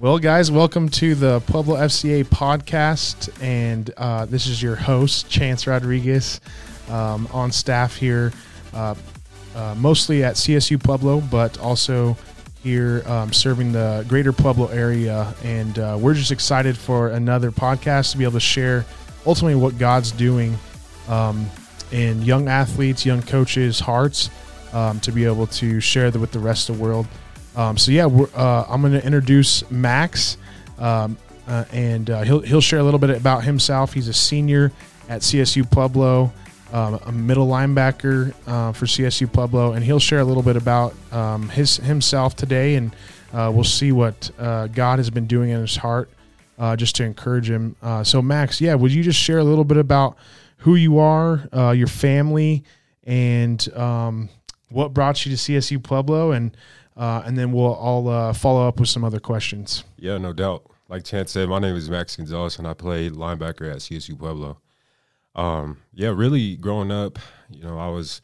Well, guys, welcome to the Pueblo FCA podcast, and uh, this is your host Chance Rodriguez, um, on staff here, uh, uh, mostly at CSU Pueblo, but also here um, serving the greater Pueblo area. And uh, we're just excited for another podcast to be able to share ultimately what God's doing um, in young athletes, young coaches' hearts, um, to be able to share with the rest of the world. Um, so yeah, uh, I'm going to introduce Max, um, uh, and uh, he'll he'll share a little bit about himself. He's a senior at CSU Pueblo, um, a middle linebacker uh, for CSU Pueblo, and he'll share a little bit about um, his himself today, and uh, we'll see what uh, God has been doing in his heart, just to encourage him. so Max, yeah, would you just share a little bit about who you are, your family, and um, what brought you to CSU Pueblo, and uh, and then we'll all uh, follow up with some other questions. Yeah, no doubt. Like Chance said, my name is Max Gonzales, and I played linebacker at CSU Pueblo. Um, yeah, really growing up, you know, I was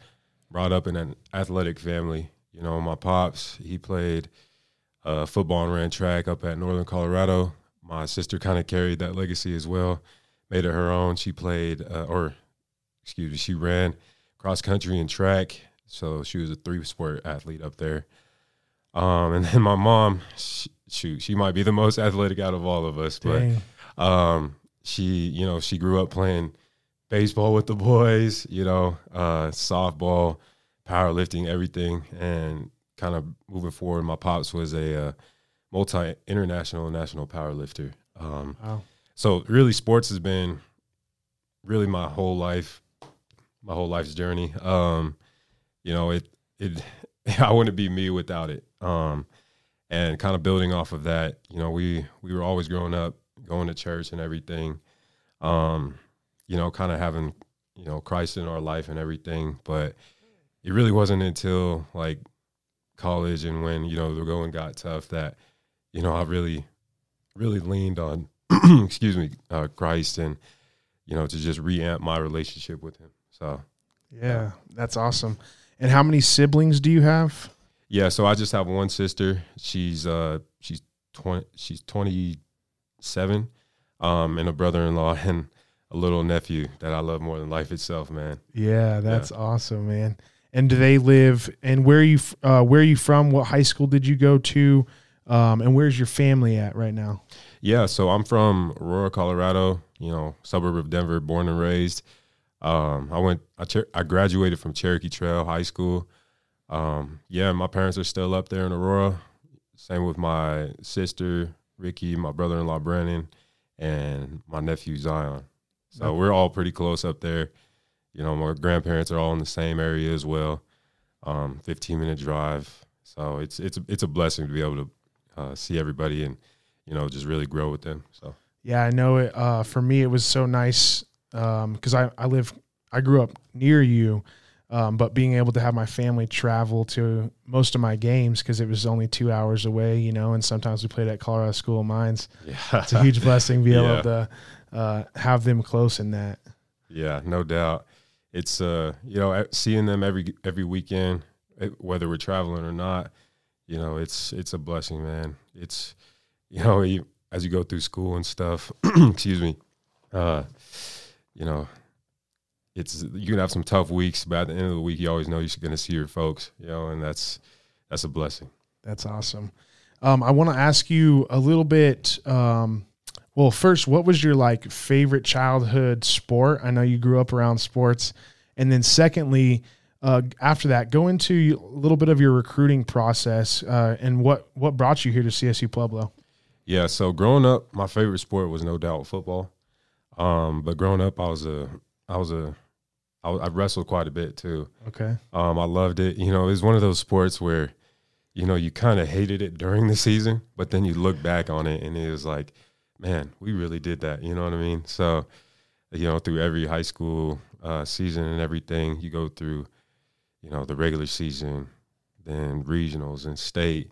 brought up in an athletic family. You know, my pops, he played uh, football and ran track up at Northern Colorado. My sister kind of carried that legacy as well, made it her own. She played, uh, or excuse me, she ran cross country and track. So she was a three sport athlete up there. Um, and then my mom, she, shoot, she might be the most athletic out of all of us, Dang. but um, she, you know, she grew up playing baseball with the boys, you know, uh, softball, powerlifting, everything, and kind of moving forward. My pops was a uh, multi international national powerlifter. Um, wow. So really, sports has been really my whole life, my whole life's journey. Um, you know, it it I wouldn't be me without it. Um, and kind of building off of that, you know, we we were always growing up, going to church and everything. Um, you know, kind of having you know Christ in our life and everything, but it really wasn't until like college and when you know the going got tough that you know I really really leaned on excuse me uh, Christ and you know to just reamp my relationship with Him. So yeah, that's awesome. And how many siblings do you have? Yeah, so I just have one sister. She's uh she's twenty she's twenty seven, um, and a brother in law and a little nephew that I love more than life itself, man. Yeah, that's yeah. awesome, man. And do they live? And where are you? Uh, where are you from? What high school did you go to? Um, and where's your family at right now? Yeah, so I'm from Aurora, Colorado. You know, suburb of Denver, born and raised. Um, I went. I, I graduated from Cherokee Trail High School. Um, yeah, my parents are still up there in Aurora. Same with my sister Ricky, my brother-in-law Brandon, and my nephew Zion. So we're all pretty close up there. You know, my grandparents are all in the same area as well. Um, 15 minute drive. So it's it's it's a blessing to be able to uh, see everybody and you know just really grow with them. So yeah, I know it. Uh, for me, it was so nice because um, I I live I grew up near you, um, but being able to have my family travel to most of my games because it was only two hours away, you know, and sometimes we played at Colorado School of Mines. Yeah. It's a huge blessing to be yeah. able to uh, have them close in that. Yeah, no doubt. It's uh, you know, seeing them every every weekend, eh, whether we're traveling or not, you know, it's it's a blessing, man. It's you know, you, as you go through school and stuff. excuse me. Uh, you know, it's you can have some tough weeks, but at the end of the week, you always know you're going to see your folks, you know, and that's that's a blessing. That's awesome. Um, I want to ask you a little bit. Um, well, first, what was your like favorite childhood sport? I know you grew up around sports, and then secondly, uh, after that, go into a little bit of your recruiting process uh, and what what brought you here to CSU Pueblo. Yeah, so growing up, my favorite sport was no doubt football. Um, but growing up, I was a, I was a, I, I wrestled quite a bit too. Okay. Um, I loved it. You know, it was one of those sports where, you know, you kind of hated it during the season, but then you look back on it and it was like, man, we really did that. You know what I mean? So, you know, through every high school uh, season and everything, you go through, you know, the regular season, then regionals and state,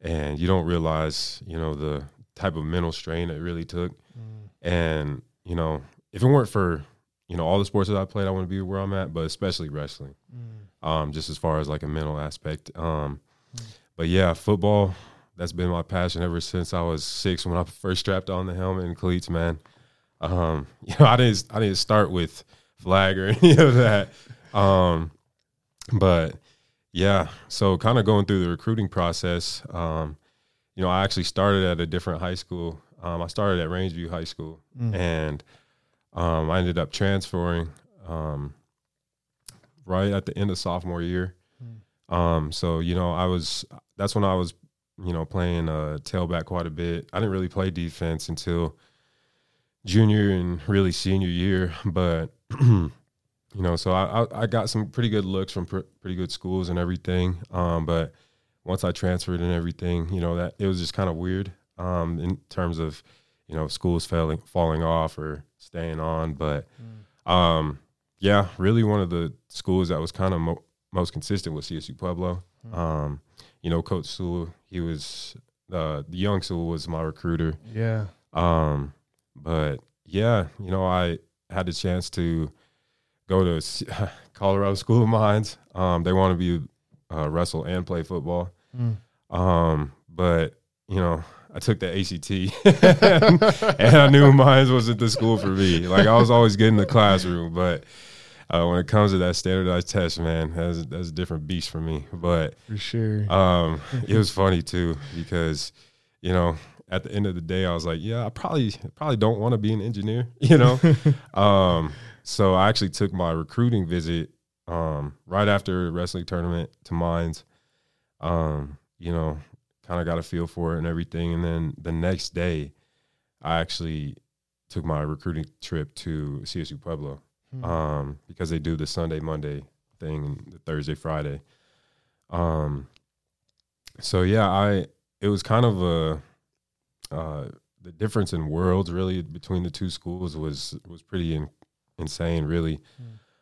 and you don't realize, you know, the type of mental strain it really took. Mm. And you know, if it weren't for you know all the sports that I played, I want to be where I'm at, but especially wrestling. Mm. Um, just as far as like a mental aspect. Um, mm. but yeah, football that's been my passion ever since I was six when I first strapped on the helmet and cleats, man. Um, you know, I didn't I didn't start with flag or any of that. Um, but yeah, so kind of going through the recruiting process. Um, you know, I actually started at a different high school. Um, I started at Rangeview High School, Mm. and um, I ended up transferring um, right at the end of sophomore year. Um, so you know, I was that's when I was you know playing uh, tailback quite a bit. I didn't really play defense until junior and really senior year, but you know, so I, I I got some pretty good looks from pr- pretty good schools and everything. Um, but once I transferred and everything, you know, that it was just kind of weird um, in terms of you know schools falling falling off or staying on. But um, yeah, really one of the schools that was kind of mo- most consistent was CSU Pueblo. Um, you know, Coach Sewell, he was uh, the young Sewell was my recruiter. Yeah. Um, but yeah, you know, I had the chance to go to S- Colorado School of Mines. Um, they want to be uh, wrestle and play football. Mm. Um, but you know, I took the ACT, and I knew Mines wasn't the school for me. Like I was always getting the classroom, but uh, when it comes to that standardized test, man, that's that's a different beast for me. But For sure. um, it was funny too because, you know, at the end of the day, I was like, yeah, I probably probably don't want to be an engineer, you know. um, so I actually took my recruiting visit um, right after the wrestling tournament to Mines. Um, you know, kind of got a feel for it and everything, and then the next day, I actually took my recruiting trip to CSU Pueblo Hmm. um, because they do the Sunday Monday thing and the Thursday Friday. Um, so yeah, I it was kind of a uh, the difference in worlds really between the two schools was was pretty in, insane. Really,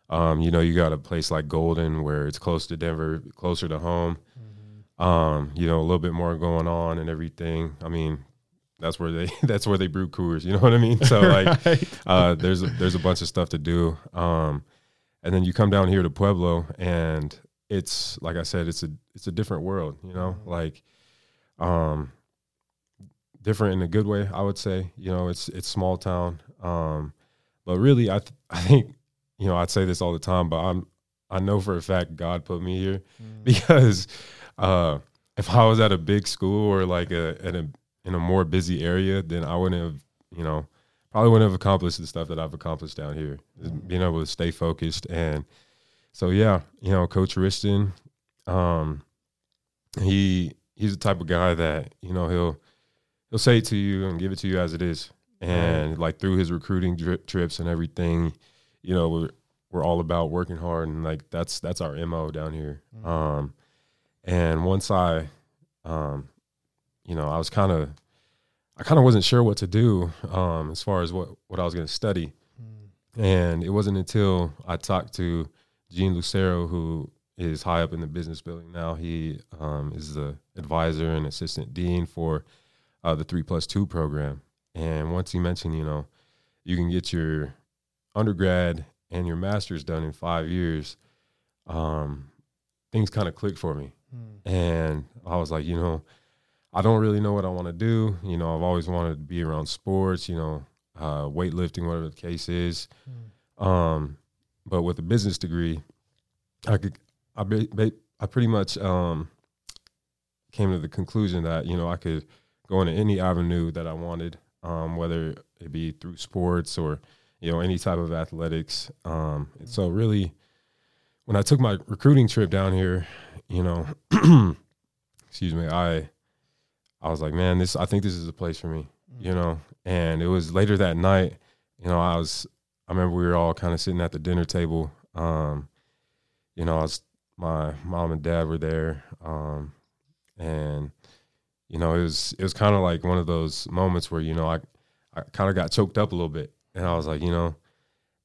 um, you know, you got a place like Golden where it's close to Denver, closer to home. Um, you know, a little bit more going on and everything. I mean, that's where they that's where they brew Coors. You know what I mean? So like, Right. uh, there's a, there's a bunch of stuff to do. Um, and then you come down here to Pueblo, and it's like I said, it's a it's a different world. You know, like um, different in a good way. I would say. You know, it's it's small town. Um, but really, I th- I think you know I'd say this all the time, but I'm I know for a fact God put me here because uh, if I was at a big school or like a at a in a more busy area, then I wouldn't have you know probably wouldn't have accomplished the stuff that I've accomplished down here. Being able to stay focused and so yeah, you know, Coach Wristen, um, he he's the type of guy that you know he'll he'll say to you and give it to you as it is, and like through his recruiting drip, trips and everything, you know, we're we're all about working hard and like that's that's our mo down here. Um, and once I, um, you know, I was kind of I kind of wasn't sure what to do um, as far as what what I was going to study, and it wasn't until I talked to Gene Lucero, who is high up in the business building now. He um, is the advisor and assistant dean for uh, the three plus two program. And once he mentioned, you know, you can get your undergrad and your master's done in five years, um, things kind of clicked for me. And I was like, you know, I don't really know what I want to do. You know, I've always wanted to be around sports, you know, uh, weightlifting, whatever the case is. Um, but with a business degree, I could, I, ba- I pretty much um, came to the conclusion that you know I could go into any avenue that I wanted, um, whether it be through sports or you know any type of athletics. Um, and so really, when I took my recruiting trip down here, you know, excuse me, I I was like, man, this I think this is a place for me, you know. And it was later that night, you know, I was I remember we were all kind of sitting at the dinner table. Um, you know, I was my mom and dad were there, um, and you know, it was it was kind of like one of those moments where you know I I kind of got choked up a little bit, and I was like, you know,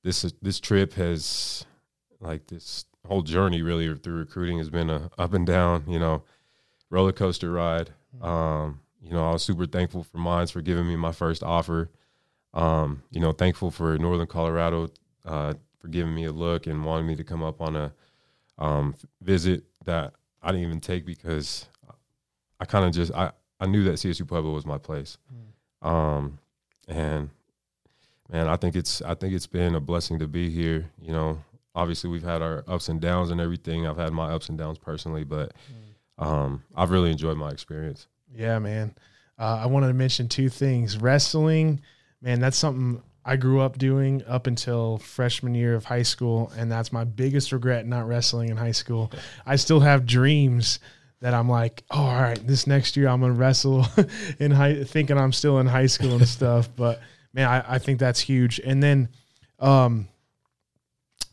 this this trip has like this whole journey really through recruiting has been a up and down, you know, roller coaster ride. Um, you know, I was super thankful for Mines for giving me my first offer. Um, you know, thankful for Northern Colorado uh, for giving me a look and wanting me to come up on a um, visit that I didn't even take because I kind of just I, I knew that CSU Pueblo was my place. Um, and man, I think it's I think it's been a blessing to be here. You know, obviously we've had our ups and downs and everything. I've had my ups and downs personally, but um, I've really enjoyed my experience. Yeah, man. Uh, I wanted to mention two things. Wrestling, man, that's something I grew up doing up until freshman year of high school, and that's my biggest regret not wrestling in high school. I still have dreams that I'm like, oh, all right, this next year I'm gonna wrestle in high, thinking I'm still in high school and stuff. But man, I, I think that's huge. And then, um,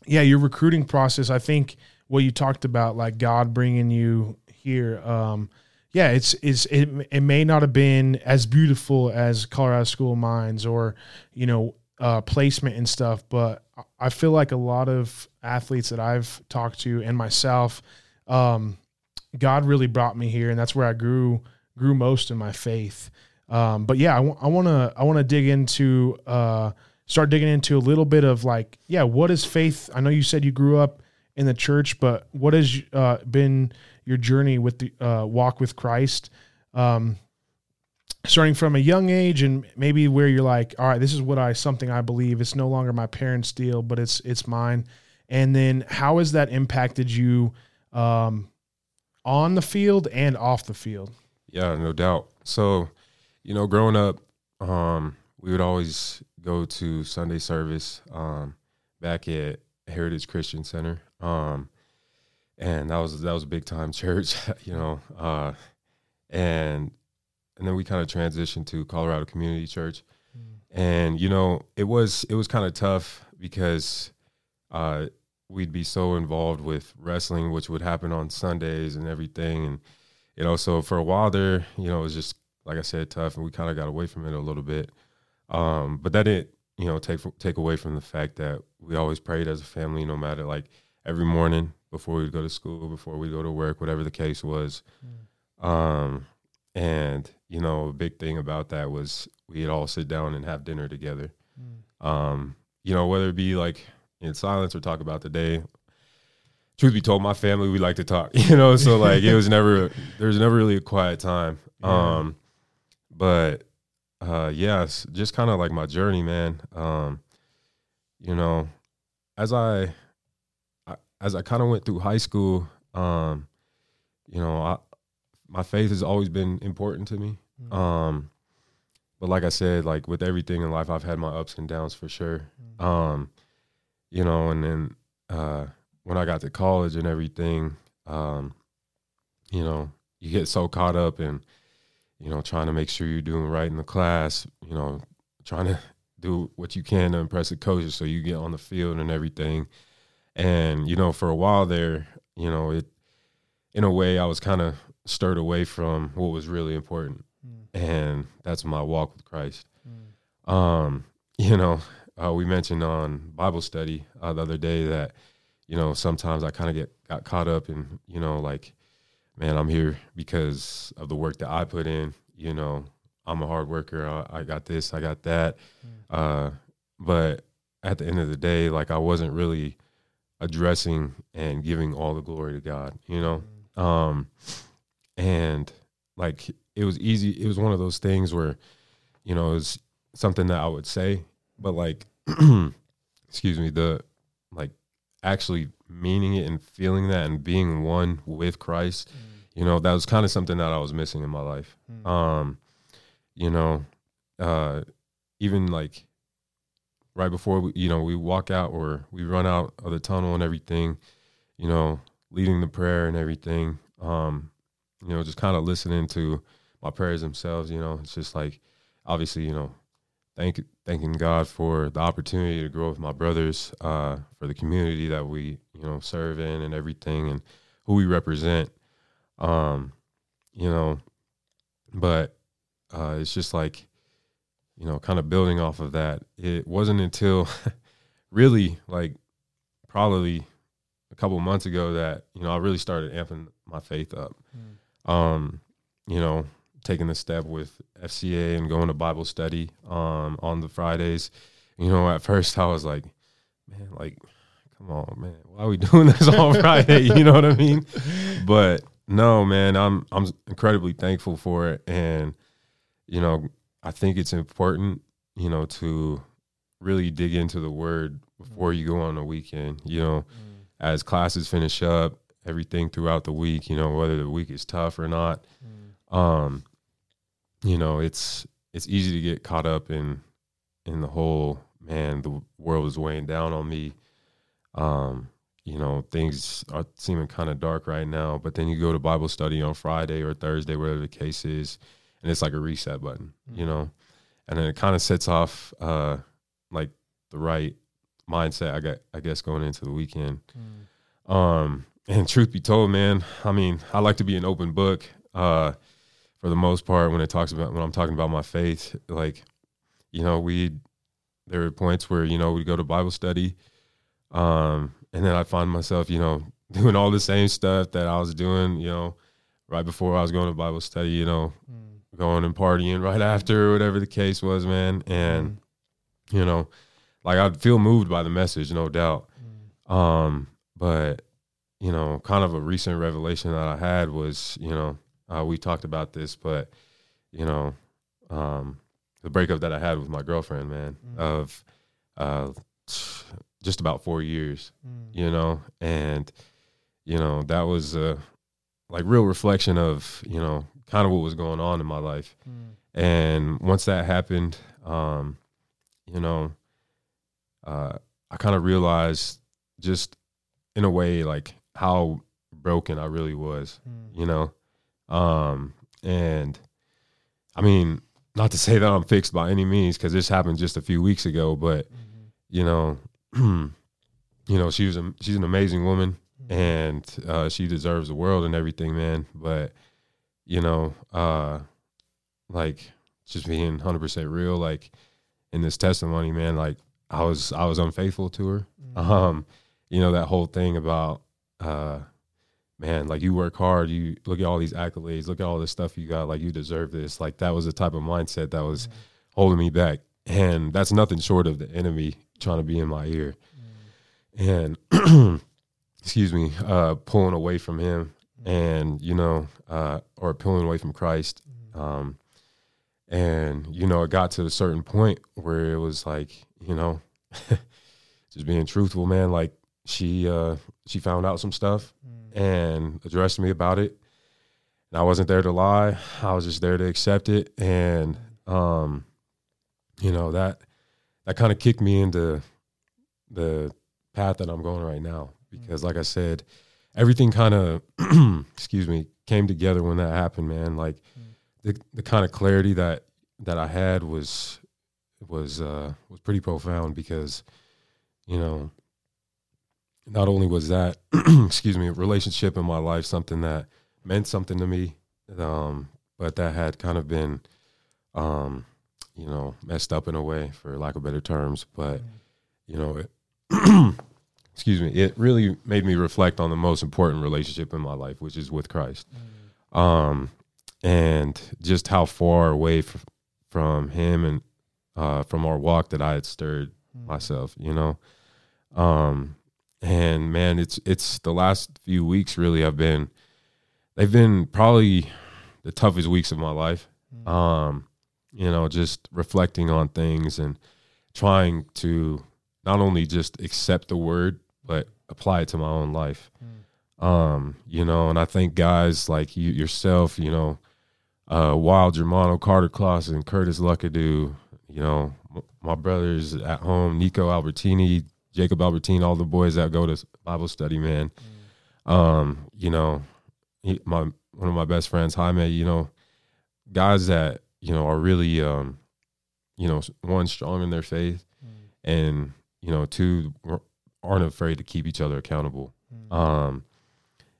yeah, your recruiting process. I think what you talked about, like God bringing you here. Um, yeah, it's it's it, it may not have been as beautiful as Colorado School of Mines or you know uh, placement and stuff, but I feel like a lot of athletes that I've talked to and myself, um, God really brought me here, and that's where I grew grew most in my faith. Um, but yeah, I want to I want to dig into uh, start digging into a little bit of like yeah, what is faith? I know you said you grew up in the church, but what has uh, been your journey with the uh, walk with Christ? Um, starting from a young age and maybe where you're like all right this is what i something i believe it's no longer my parents deal but it's it's mine and then how has that impacted you um, on the field and off the field yeah no doubt so you know growing up um, we would always go to sunday service um, back at heritage christian center um, and that was that was a big time church you know uh, and and then we kind of transitioned to Colorado Community Church. Mm. And you know, it was it was kind of tough because uh, we'd be so involved with wrestling, which would happen on Sundays and everything. And you know, so for a while there, you know, it was just like I said, tough, and we kind of got away from it a little bit. Um, but that didn't, you know, take take away from the fact that we always prayed as a family, no matter like every morning before we'd go to school, before we'd go to work, whatever the case was. Mm. Um, and you know, a big thing about that was we'd all sit down and have dinner together. Mm. Um, you know, whether it be like in silence or talk about the day. Truth be told, my family we like to talk. You know, so like it was never there was never really a quiet time. Yeah. Um, but uh, yes, just kind of like my journey, man. Um, you know, as I, I as I kind of went through high school, um, you know, I my faith has always been important to me. Mm-hmm. Um, but like I said, like with everything in life, I've had my ups and downs for sure. Mm-hmm. Um, you know, and then uh, when I got to college and everything, um, you know, you get so caught up in, you know, trying to make sure you're doing right in the class, you know, trying to do what you can to impress the coaches so you get on the field and everything. And, you know, for a while there, you know, it in a way I was kind of stirred away from what was really important, mm. and that's my walk with Christ. Mm. Um, you know, uh, we mentioned on Bible study uh, the other day that you know sometimes I kind of get got caught up in you know like, man, I'm here because of the work that I put in. You know, I'm a hard worker. I, I got this, I got that, mm. uh, but at the end of the day, like I wasn't really addressing and giving all the glory to God. You know. Mm. Um, and like it was easy. It was one of those things where, you know, it was something that I would say, but like, excuse me, the like actually meaning it and feeling that and being one with Christ, mm. You know, that was kind of something that I was missing in my life. Mm. Um, you know, uh, even like right before we, you know we walk out or we run out of the tunnel and everything, you know, leading the prayer and everything. Um, you know, just kind of listening to my prayers themselves, you know, it's just like obviously, you know, thank thanking God for the opportunity to grow with my brothers, uh, for the community that we, you know, serve in and everything and who we represent. Um, you know, but uh, it's just like, you know, kind of building off of that. It wasn't until really like probably a couple months ago that, you know, I really started amping my faith up. Mm um, you know, taking the step with FCA and going to Bible study um, on the Fridays. You know, at first I was like, man, like, come on, man, why are we doing this on Friday? you know what I mean? But no, man, I'm I'm incredibly thankful for it, and you know, I think it's important, you know, to really dig into the word before you go on the weekend. You know, mm. as classes finish up, everything throughout the week, you know, whether the week is tough or not. Mm. Um, you know, it's it's easy to get caught up in in the whole man, the world is weighing down on me. Um, you know, things are seeming kind of dark right now, but then you go to Bible study on Friday or Thursday, whatever the case is, and it's like a reset button, mm. you know, and then it kind of sets off uh, like the right mindset. I got, I guess, going into the weekend. Mm. Um, and truth be told, man, I mean, I like to be an open book. Uh, for the most part, when it talks about when I'm talking about my faith, like, you know, we there were points where you know we go to Bible study, um, and then I find myself, you know, doing all the same stuff that I was doing, you know, right before I was going to Bible study, you know, mm. going and partying right after, whatever the case was, man, and mm. you know, like I'd feel moved by the message, no doubt, mm. um, but you know, kind of a recent revelation that I had was, you know, uh, we talked about this, but you know, um, the breakup that I had with my girlfriend, man, mm. of uh, just about four years, mm. you know, and you know that was a like real reflection of you know kind of what was going on in my life, mm. and once that happened, um, you know, uh, I kind of realized just in a way like how broken I really was, mm. you know. Um, and I mean, not to say that I'm fixed by any means, because this happened just a few weeks ago, but mm-hmm. you know, you know, she was a, she's an amazing woman, mm-hmm. and uh, she deserves the world and everything, man. But you know, uh, like just being 100 percent real, like in this testimony, man, like I was I was unfaithful to her. Mm-hmm. Um, you know that whole thing about uh, man, like you work hard, you look at all these accolades, look at all this stuff you got, like you deserve this. Like that was the type of mindset that was mm. holding me back. And that's nothing short of the enemy trying to be in my ear. Mm. And excuse me, uh, pulling away from him mm. and, you know, uh, or pulling away from Christ. Mm. Um, and, you know, it got to a certain point where it was like, you know, just being truthful, man, like she uh she found out some stuff and addressed me about it. And I wasn't there to lie. I was just there to accept it. And um, you know, that that kind of kicked me into the path that I'm going right now. Because mm. like I said, everything kind of excuse me, came together when that happened, man. Like mm. the the kind of clarity that that I had was was uh was pretty profound because you know not only was that, excuse me, relationship in my life something that meant something to me, um, but that had kind of been, um, you know, messed up in a way, for lack of better terms. But you know, it, excuse me, it really made me reflect on the most important relationship in my life, which is with Christ, mm. um, and just how far away f- from Him and uh, from our walk that I had stirred mm. myself. You know. Um, and man, it's it's the last few weeks really have been they've been probably the toughest weeks of my life. Mm-hmm. Um, you know, just reflecting on things and trying to not only just accept the word but apply it to my own life. Mm. Um, you know, and I think guys like you yourself, you know, uh, Wild Germano, Carter Clausen, Curtis Luckadoo, you know, m- my brothers at home, Nico Albertini, Jacob Albertine, all the boys that go to Bible study, man. Mm. Um, you know, he, my one of my best friends, Jaime, you know, guys that you know are really, um, you know, one strong in their faith, mm. and you know, two aren't afraid to keep each other accountable. Mm. Um,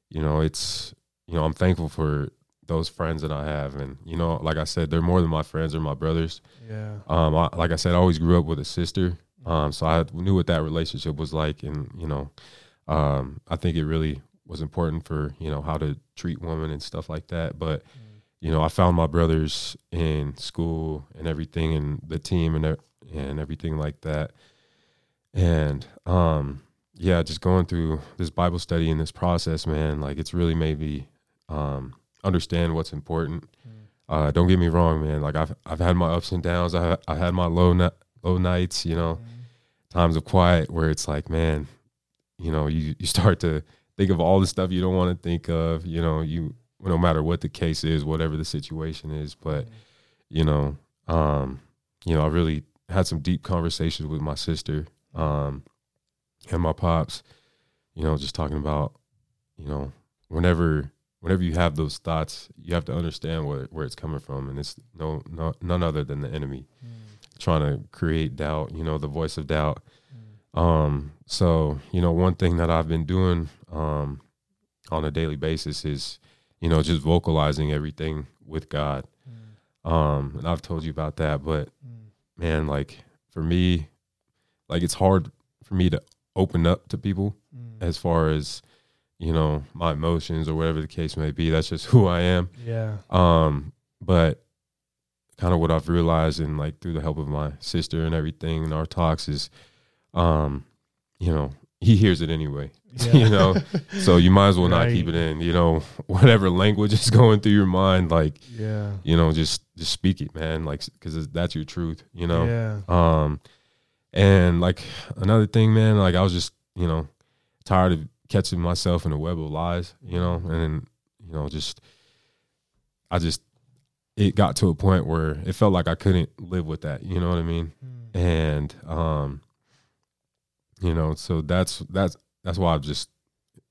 you know, it's you know, I'm thankful for those friends that I have, and you know, like I said, they're more than my friends or my brothers. Yeah. Um, I, like I said, I always grew up with a sister, um, so I knew what that relationship was like, and you know, um, I think it really was important for you know how to treat women and stuff like that. But mm. You know, I found my brothers in school and everything, and the team and and everything like that. And um, yeah, just going through this Bible study and this process, man, like it's really made me um, understand what's important. Uh, don't get me wrong, man. Like I've I've had my ups and downs. I I had my low low nights. You know, times of quiet where it's like, man, you know, you you start to think of all the stuff you don't want to think of. You know, you no matter what the case is, whatever the situation is. But you know, um, you know, I really had some deep conversations with my sister um, and my pops. You know, just talking about, you know, whenever whenever you have those thoughts, you have to understand where where it's coming from, and it's no, no none other than the enemy mm. trying to create doubt. You know, the voice of doubt. Mm. Um, so you know, one thing that I've been doing um, on a daily basis is, you know, just vocalizing everything with God. Mm. Um, and I've told you about that, but mm. man, like for me, like it's hard for me to open up to people mm. as far as you know my emotions or whatever the case may be that's just who i am yeah um but kind of what i've realized and like through the help of my sister and everything in our talks is um you know he hears it anyway yeah. you know so you might as well right. not keep it in you know whatever language is going through your mind like yeah you know just just speak it man like because that's your truth you know yeah um and like another thing man like i was just you know tired of catching myself in a web of lies, you know, and then, you know, just I just it got to a point where it felt like I couldn't live with that, you know what I mean? Mm. And um you know, so that's that's that's why I'm just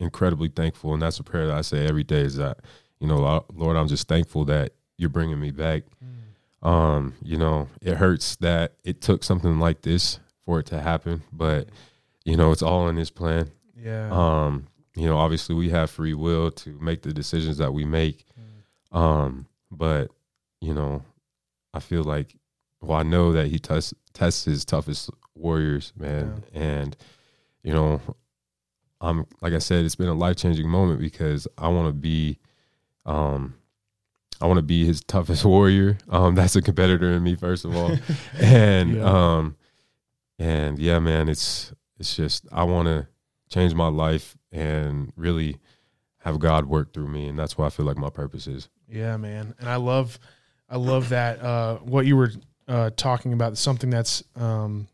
incredibly thankful and that's a prayer that I say every day is that, you know, Lord, I'm just thankful that you're bringing me back. Mm. Um, you know, it hurts that it took something like this for it to happen, but you know, it's all in his plan yeah. Um, you know, obviously we have free will to make the decisions that we make. Mm. Um, but you know, I feel like well, I know that he tests tests his toughest warriors, man. Yeah. And, you know, I'm like I said, it's been a life changing moment because I wanna be um I want to be his toughest warrior. Um, that's a competitor in me, first of all, and yeah. um, and yeah, man, it's it's just I want to change my life and really have God work through me, and that's what I feel like my purpose is. Yeah, man, and I love, I love that uh, what you were uh, talking about. Something that's um,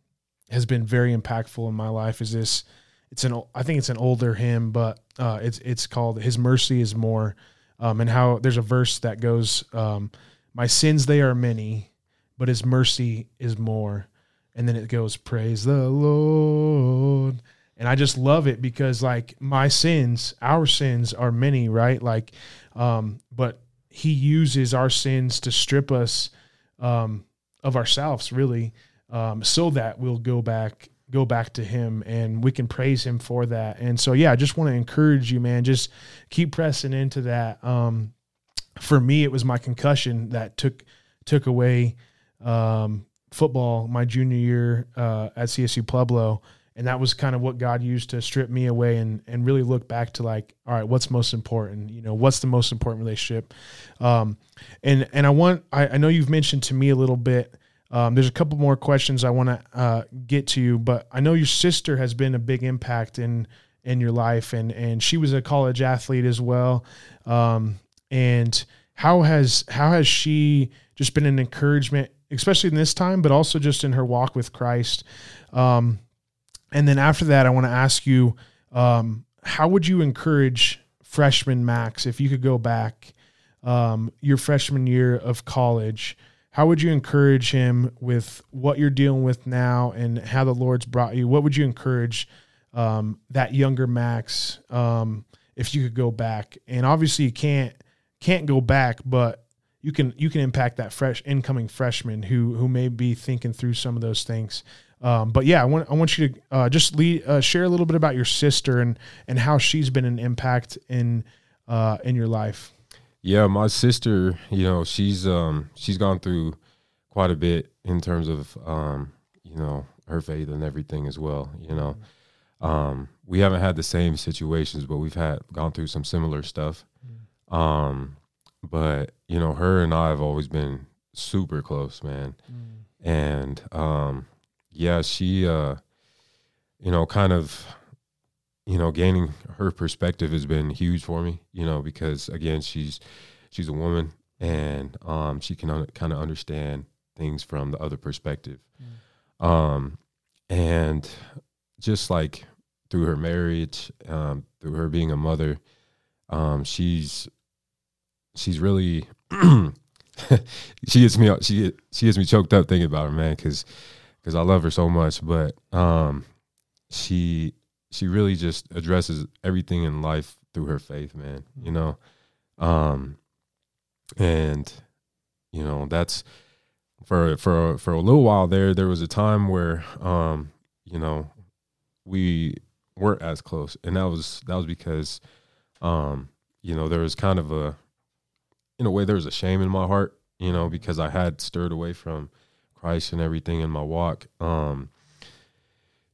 has been very impactful in my life is this. It's an I think it's an older hymn, but uh, it's it's called "His Mercy Is More," um, and how there's a verse that goes, um, "My sins they are many, but His mercy is more," and then it goes, "Praise the Lord." and I just love it because like my sins, our sins are many, right? Like, um, but He uses our sins to strip us um, of ourselves, really, um, so that we'll go back go back to him and we can praise him for that and so yeah i just want to encourage you man just keep pressing into that um, for me it was my concussion that took took away um, football my junior year uh, at csu pueblo and that was kind of what God used to strip me away and and really look back to like, all right, what's most important? You know, what's the most important relationship? Um, and and I want I, I know you've mentioned to me a little bit. Um, there's a couple more questions I want to uh, get to you, but I know your sister has been a big impact in in your life, and and she was a college athlete as well. Um, and how has how has she just been an encouragement, especially in this time, but also just in her walk with Christ? Um, and then after that, I want to ask you, um, how would you encourage freshman Max if you could go back um, your freshman year of college? How would you encourage him with what you're dealing with now and how the Lord's brought you? What would you encourage um, that younger Max um, if you could go back? And obviously, you can't can't go back, but you can you can impact that fresh incoming freshman who who may be thinking through some of those things. Um, but yeah, I want I want you to uh, just lead, uh, share a little bit about your sister and and how she's been an impact in uh, in your life. Yeah, my sister, you know, she's um she's gone through quite a bit in terms of um you know her faith and everything as well. You know, um, we haven't had the same situations, but we've had gone through some similar stuff. Mm. Um, but you know, her and I have always been super close, man. Mm. And um, yeah, she, uh, you know, kind of you know, gaining her perspective has been huge for me. You know, because again, she's she's a woman and um, she can un- kind of understand things from the other perspective. Mm. Um, and just like through her marriage, um, through her being a mother, um, she's she's really she gets me she she gets me choked up thinking about her man because because I love her so much, but um, she she really just addresses everything in life through her faith, man. You know, um, and you know that's for for for a little while there. There was a time where um, you know we weren't as close, and that was that was because um, you know there was kind of a in a way there was a shame in my heart, you know, because I had stirred away from Christ and everything in my walk. Um,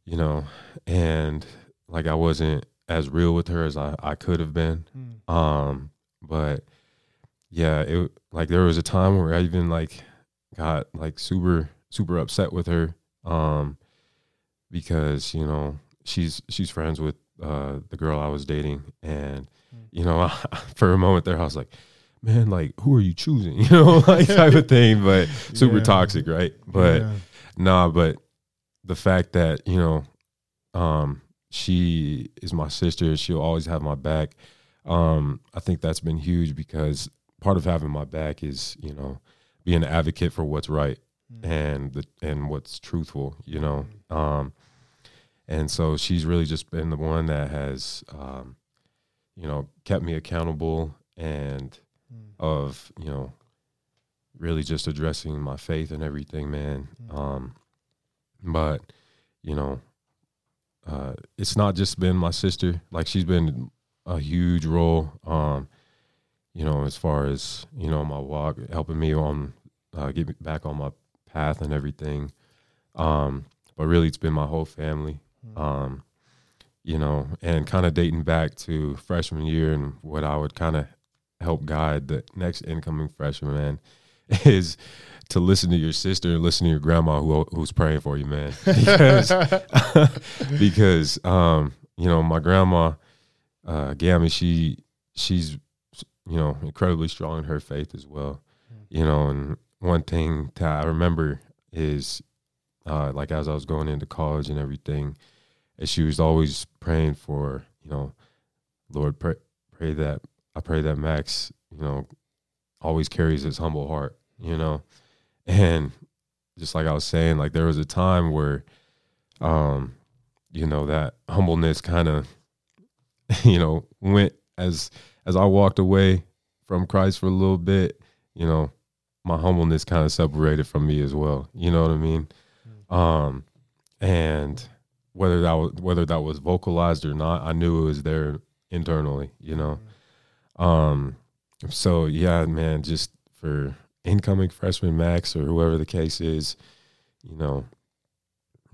you know, and like I wasn't as real with her as I, I could have been. Mm. Um, but yeah, it like there was a time where I even like got like super super upset with her um because, you know, she's she's friends with uh the girl I was dating and mm. you know, for a moment there I was like, man, like who are you choosing? You know, like type of thing, but super yeah. toxic, right? But yeah. nah, but the fact that, you know, um she is my sister, she'll always have my back. Um, I think that's been huge because part of having my back is you know being an advocate for what's right mm-hmm. and the and what's truthful you know mm-hmm. um and so she's really just been the one that has um you know kept me accountable and mm-hmm. of you know really just addressing my faith and everything man mm. um but you know uh it's not just been my sister like she's been a huge role um you know, as far as you know, my walk, helping me on uh, get me back on my path and everything. Um, but really, it's been my whole family. Hmm. Um, you know, and kind of dating back to freshman year and what I would kind of help guide the next incoming freshman man is to listen to your sister and listen to your grandma who who's praying for you, man. Because because um, you know, my grandma, uh, Gammy, she she's you know, incredibly strong in her faith as well. Mm. You know, and one thing that I remember is uh, like as I was going into college and everything, and she was always praying for, you know, Lord, pray, pray that I pray that Max, you know, always carries his humble heart, you know, and just like I was saying, like there was a time where, um, you know, that humbleness kind of, you know, went as as I walked away from Christ for a little bit, you know, my humbleness kind of separated from me as well. You know what I mean? Mm-hmm. Um, and whether that was whether that was vocalized or not, I knew it was there internally. You know, mm-hmm. um, so yeah, man, just for incoming freshman Max or whoever the case is, you know,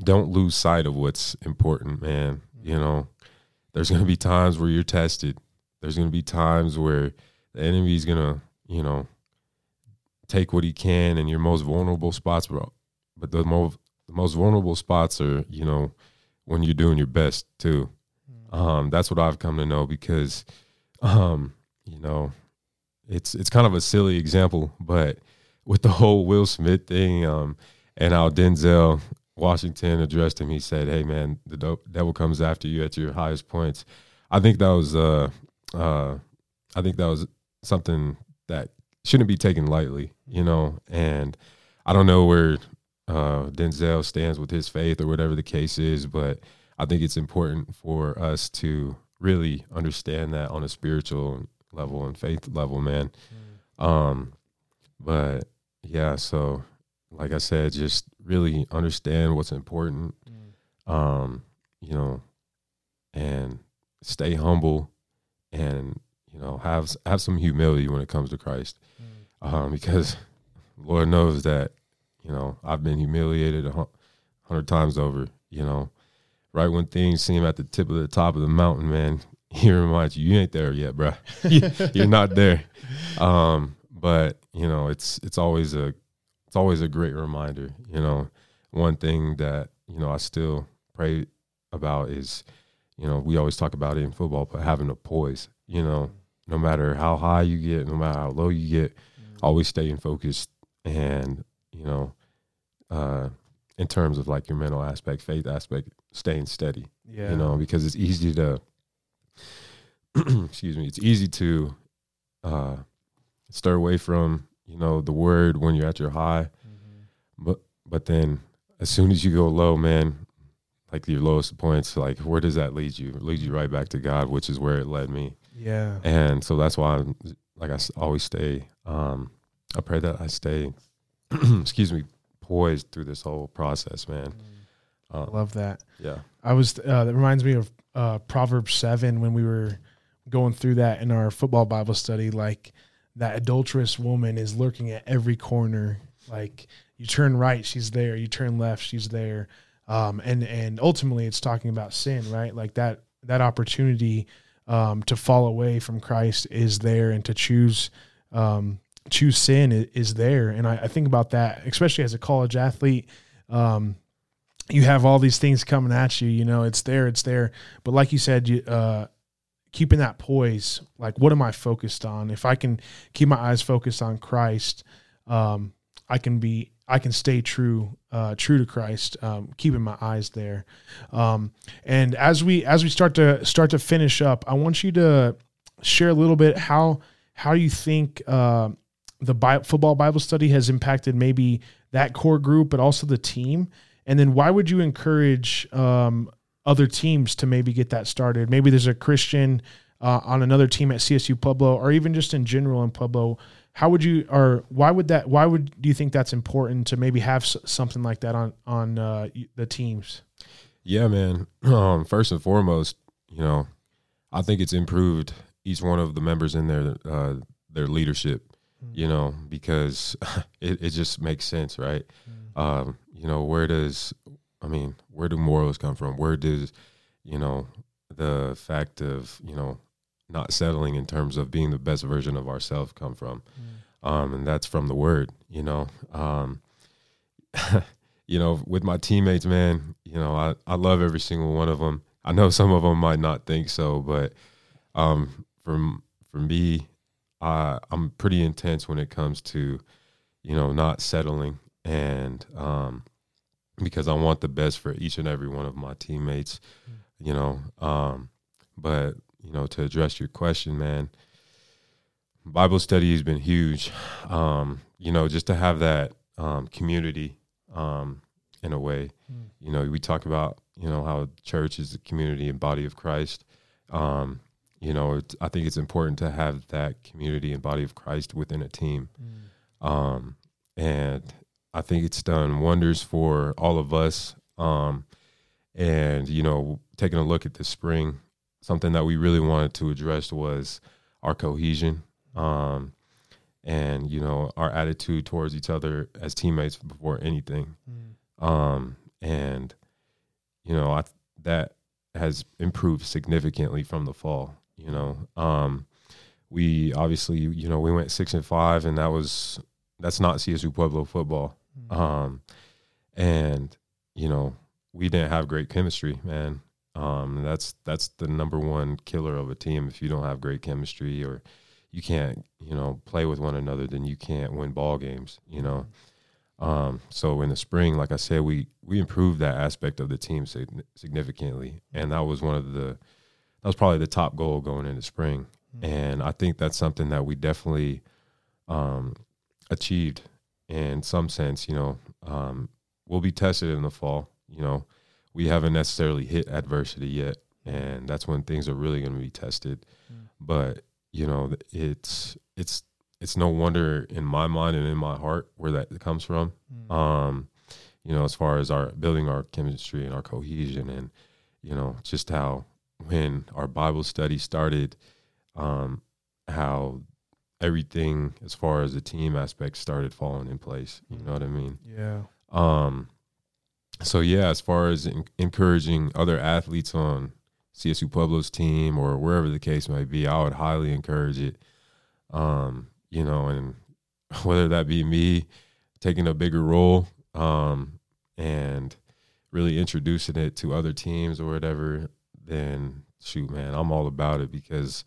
don't lose sight of what's important, man. You mm-hmm. know, there's going to be times where you're tested. There's going to be times where the enemy's going to, you know, take what he can in your most vulnerable spots, bro. But the most the most vulnerable spots are, you know, when you're doing your best too. Mm. Um, that's what I've come to know because, um, you know, it's it's kind of a silly example, but with the whole Will Smith thing, um, and how Denzel Washington addressed him, he said, "Hey, man, the devil comes after you at your highest points." I think that was uh, uh, I think that was something that shouldn't be taken lightly, you know. And I don't know where uh, Denzel stands with his faith or whatever the case is, but I think it's important for us to really understand that on a spiritual level and faith level, man. Mm. Um, but yeah, so like I said, just really understand what's important. Mm. Um, you know, and stay humble and you know have have some humility when it comes to Christ, mm. um, because Lord knows that you know I've been humiliated a hundred times over. You know, right when things seem at the tip of the top of the mountain, man, he reminds you you ain't there yet, bro. You're not there. Um, but you know, it's it's always a it's always a great reminder. You know, one thing that you know I still pray about is you know, we always talk about it in football, but having a poise, you know, no matter how high you get, no matter how low you get, always staying focused and, you know, uh, in terms of like your mental aspect, faith aspect, staying steady, Yeah. you know, because it's easy to, excuse me, it's easy to uh, stir away from, you know, the word when you're at your high. Mhm. But, but then as soon as you go low, man, like your lowest points, like where does that lead you? It leads you right back to God, which is where it led me. Yeah. And so that's why I'm like I always stay. Um, I pray that I stay, excuse me, poised through this whole process, man. I Um, love that. yeah, I was uh, that reminds me of uh, Proverbs seven when we were going through that in our football Bible study. Like that adulterous woman is lurking at every corner. Like you turn right, she's there. You turn left, she's there. Um, and and ultimately, it's talking about sin, right? Like that that opportunity um, to fall away from Christ is there, and to choose um, choose sin is there. And I, I think about that, especially as a college athlete. Um, you have all these things coming at you. You know, it's there, it's there. But like you said, you uh, keeping that poise. Like, what am I focused on? If I can keep my eyes focused on Christ, um, I can be, I can stay true, uh, true to Christ. Um, keeping my eyes there. Um, and as we as we start to start to finish up, I want you to share a little bit how how you think uh, the football Bible study has impacted maybe that core group, but also the team. And then why would you encourage um, other teams to maybe get that started? Maybe there's a Christian uh, on another team at CSU Pueblo, or even just in general in Pueblo. How would you, or why would that? Why would do you think that's important to maybe have s- something like that on on uh, the teams? yeah, man. Um, first and foremost, you know, I think it's improved each one of the members in their uh, their leadership. You know, because it, it just makes sense, right? um, you know, where does, I mean, where do morals come from? Where does, you know, the fact of, you know, not settling in terms of being the best version of ourselves come from? Um, and that's from the word, you know. Um, you know, with my teammates, man, you know, I, I love every single one of them. I know some of them might not think so, but um, from for me, I, I'm pretty intense when it comes to, you know, not settling and um, because I want the best for each and every one of my teammates, you know. Um, but you know, to address your question, man, Bible study has been huge. Um, you know, just to have that um, community um, in a way. You know, we talk about you know how church is the community and body of Christ. Um, you know, it's, I think it's important to have that community and body of Christ within a team. Um, and I think it's done wonders for all of us. Um, and you know, taking a look at the spring, something that we really wanted to address was our cohesion, um, and you know, our attitude towards each other as teammates before anything. Um, and you know, I that has improved significantly from the fall. You know, um, we obviously, you know, we went six and five, and that was that's not CSU Pueblo football. Um, and you know, we didn't have great chemistry, man. Um, that's that's the number one killer of a team. If you don't have great chemistry or you can't, you know, play with one another, then you can't win ball games. You know. Um, so in the spring, like I said, we we improved that aspect of the team sig- significantly, and that was one of the that was probably the top goal going into spring. And I think that's something that we definitely um, achieved in some sense. You know, um, we'll be tested in the fall. You know, we haven't necessarily hit adversity yet, and that's when things are really going to be tested. But you know, it's it's it's no wonder in my mind and in my heart where that comes from. Um, you know, as far as our building our chemistry and our cohesion, and you know, just how when our Bible study started, um, how everything as far as the team aspect started falling in place. You know what I mean? Yeah. Um, so yeah, as far as en- encouraging other athletes on CSU Pueblo's team or wherever the case might be, I would highly encourage it. Um, you know, and whether that be me taking a bigger role, um, and really introducing it to other teams or whatever, then shoot, man, I'm all about it because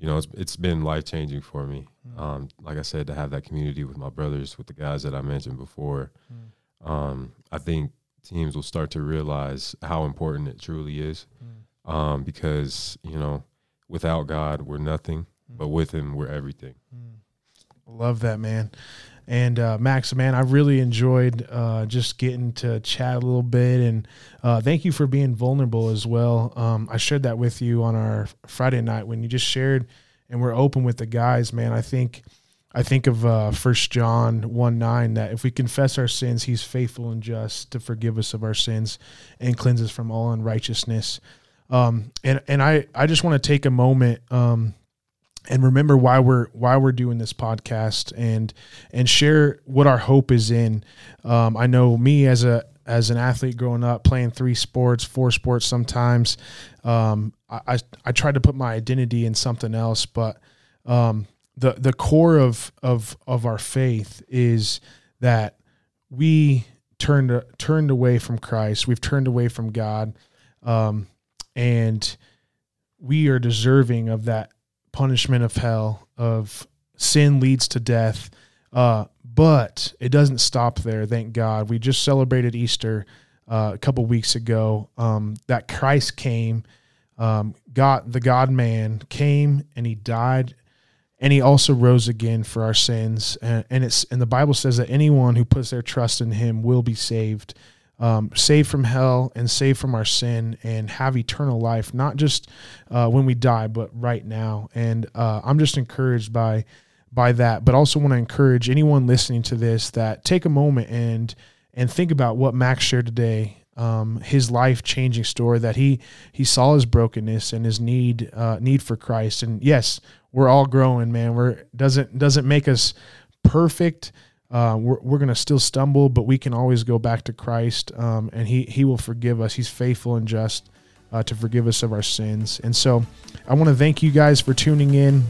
you know it's it's been life changing for me. Mm. Um, like I said, to have that community with my brothers, with the guys that I mentioned before, mm. um, I think teams will start to realize how important it truly is. Mm. Um, because you know, without God, we're nothing, mm. but with Him, we're everything. Mm. Love that, man. And uh, Max, man, I really enjoyed uh, just getting to chat a little bit, and uh, thank you for being vulnerable as well. Um, I shared that with you on our Friday night when you just shared, and we're open with the guys, man. I think, I think of uh, First John one nine that if we confess our sins, He's faithful and just to forgive us of our sins and cleanse us from all unrighteousness. Um, and and I I just want to take a moment. Um, and remember why we're why we're doing this podcast and and share what our hope is in. Um, I know me as a as an athlete growing up, playing three sports, four sports sometimes. Um, I, I, I tried to put my identity in something else, but um, the the core of of of our faith is that we turned turned away from Christ. We've turned away from God, um, and we are deserving of that punishment of hell of sin leads to death. Uh, but it doesn't stop there. Thank God. We just celebrated Easter uh, a couple weeks ago. Um, that Christ came, um, God, the God Man came and he died and he also rose again for our sins. And, and it's, and the Bible says that anyone who puts their trust in him will be saved um, saved from hell and saved from our sin and have eternal life, not just uh, when we die, but right now. And uh, I'm just encouraged by by that, but also want to encourage anyone listening to this that take a moment and and think about what Max shared today. Um, his life changing story that he he saw his brokenness and his need uh, need for Christ. And yes, we're all growing, man. We're doesn't doesn't make us perfect uh, we're, we're going to still stumble, but we can always go back to Christ, um, and He He will forgive us. He's faithful and just uh, to forgive us of our sins. And so, I want to thank you guys for tuning in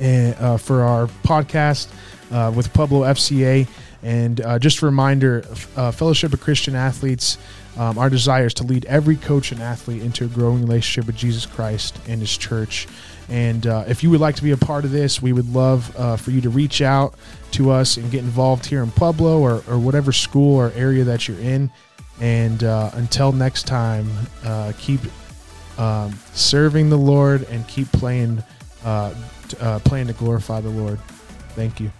and, uh, for our podcast uh, with Pueblo FCA. And uh, just a reminder, uh, Fellowship of Christian Athletes. Um, our desire is to lead every coach and athlete into a growing relationship with Jesus Christ and His church. And uh, if you would like to be a part of this, we would love uh, for you to reach out to us and get involved here in Pueblo or, or whatever school or area that you're in. And uh, until next time, uh, keep um, serving the Lord and keep playing, uh, uh, playing to glorify the Lord. Thank you.